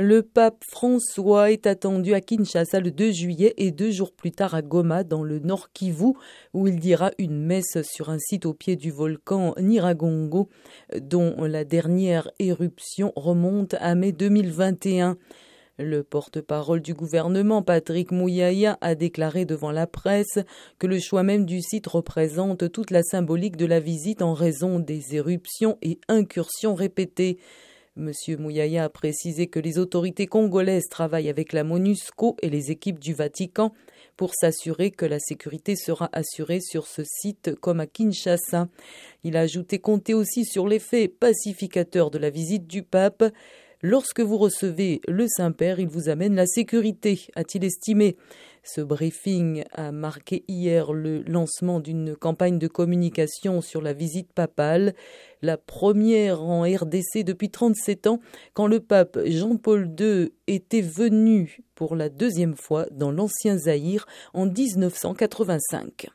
Le pape François est attendu à Kinshasa le 2 juillet et deux jours plus tard à Goma dans le nord Kivu où il dira une messe sur un site au pied du volcan Niragongo dont la dernière éruption remonte à mai 2021. Le porte-parole du gouvernement, Patrick Mouyaya, a déclaré devant la presse que le choix même du site représente toute la symbolique de la visite en raison des éruptions et incursions répétées. M. Mouyaya a précisé que les autorités congolaises travaillent avec la MONUSCO et les équipes du Vatican pour s'assurer que la sécurité sera assurée sur ce site comme à Kinshasa. Il a ajouté compter aussi sur l'effet pacificateur de la visite du pape. Lorsque vous recevez le Saint-Père, il vous amène la sécurité, a-t-il estimé. Ce briefing a marqué hier le lancement d'une campagne de communication sur la visite papale, la première en RDC depuis 37 ans, quand le pape Jean-Paul II était venu pour la deuxième fois dans l'ancien Zaïre en 1985.